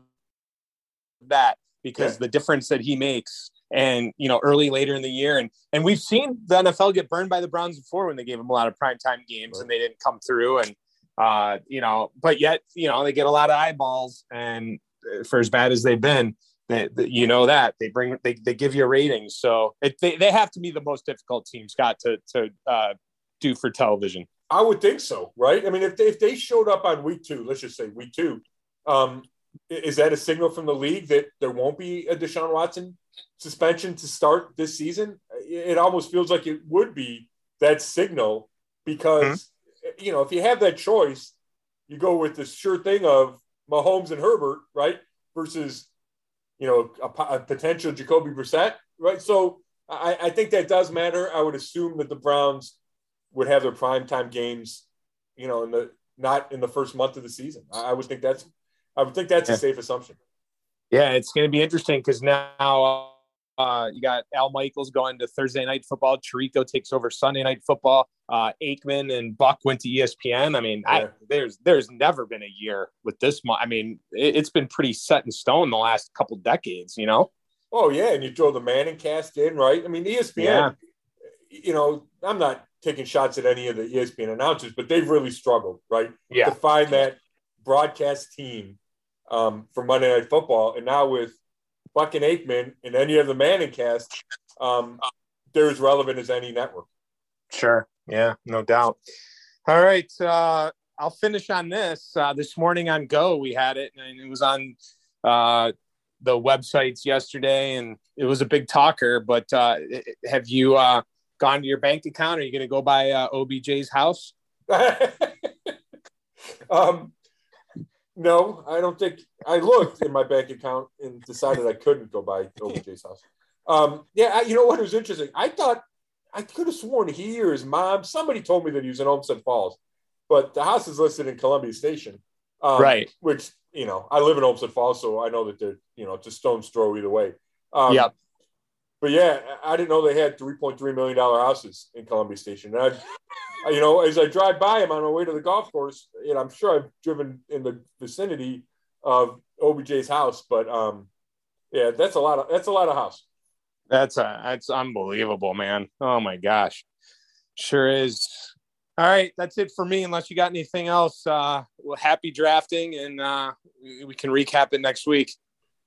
that. Because yeah. the difference that he makes, and you know, early later in the year, and and we've seen the NFL get burned by the Browns before when they gave them a lot of prime time games right. and they didn't come through, and uh, you know, but yet you know they get a lot of eyeballs, and uh, for as bad as they've been, they, they, you know that they bring they, they give you ratings, so it, they they have to be the most difficult team, Scott, to to uh, do for television. I would think so, right? I mean, if they, if they showed up on week two, let's just say week two, um, is that a signal from the league that there won't be a Deshaun Watson suspension to start this season? It almost feels like it would be that signal because mm-hmm. You know if you have that choice, you go with the sure thing of Mahomes and Herbert, right? Versus you know, a, a potential Jacoby Brissett, right? So I, I, think that does matter. I would assume that the Browns would have their prime time games, you know, in the not in the first month of the season. I, I would think that's I would think that's yeah. a safe assumption. Yeah, it's going to be interesting because now uh, you got Al Michaels going to Thursday night football. Tirico takes over Sunday night football. Uh, Aikman and Buck went to ESPN. I mean, yeah. I, there's there's never been a year with this. Mo- I mean, it, has been pretty set in stone the last couple decades. You know. Oh yeah, and you throw the Manning cast in, right? I mean, ESPN. Yeah. You know, I'm not taking shots at any of the ESPN announcers, but they've really struggled, right? Yeah. To find that broadcast team um, for Monday Night Football, and now with Buck and Aikman and any of the Manning cast, um, they're as relevant as any network. Sure. Yeah, no doubt. All right. Uh, I'll finish on this. Uh, this morning on Go, we had it, and it was on uh, the websites yesterday, and it was a big talker. But uh, have you uh, gone to your bank account? Are you going to go by uh, OBJ's house? *laughs* um, no, I don't think I looked in my bank account and decided I couldn't go by OBJ's house. Um, yeah, I, you know what was interesting? I thought I could have sworn he or his mom, somebody told me that he was in Olmsted Falls, but the house is listed in Columbia Station. Um, right. Which, you know, I live in Olmsted Falls, so I know that they're, you know, it's a stone's throw either way. Um, yep. But yeah, I didn't know they had $3.3 million houses in Columbia Station. And I, you know, as I drive by him on my way to the golf course, you know, I'm sure I've driven in the vicinity of OBJ's house, but um, yeah, that's a lot of, that's a lot of house. That's a, that's unbelievable, man. Oh my gosh. Sure is. All right, that's it for me. Unless you got anything else, uh, well, happy drafting, and uh, we can recap it next week.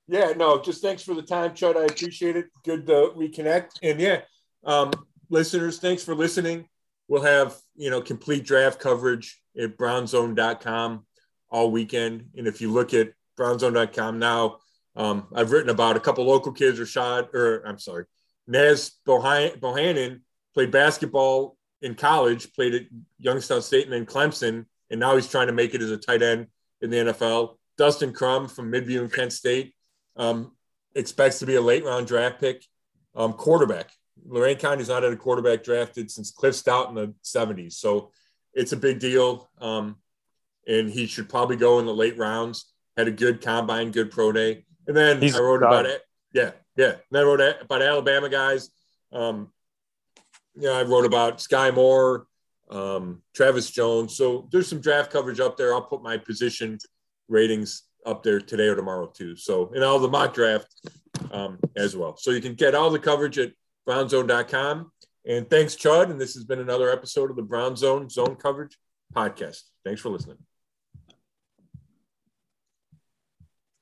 Yeah, no, just thanks for the time, Chud. I appreciate it. Good to reconnect. And yeah, um, listeners, thanks for listening. We'll have, you know, complete draft coverage at brownzone.com all weekend. And if you look at brownzone.com now, um, I've written about a couple local kids, Rashad, or I'm sorry, Naz Bohannon played basketball in college, played at Youngstown State and then Clemson, and now he's trying to make it as a tight end in the NFL. Dustin Crum from Midview and Kent State um, expects to be a late round draft pick. Um, quarterback. Lorain County's not had a quarterback drafted since Cliff Stoudt in the 70s. So it's a big deal. Um, and he should probably go in the late rounds. Had a good combine, good pro day. And then He's I wrote about it. Yeah, yeah. And then I wrote about Alabama guys. Um, yeah, I wrote about Skyy Moore, um, Travis Jones. So there's some draft coverage up there. I'll put my position ratings up there today or tomorrow too. So and all the mock draft um, as well. So you can get all the coverage at brownzone.com. And thanks, Chud. And this has been another episode of the Brown Zone Zone Coverage Podcast. Thanks for listening.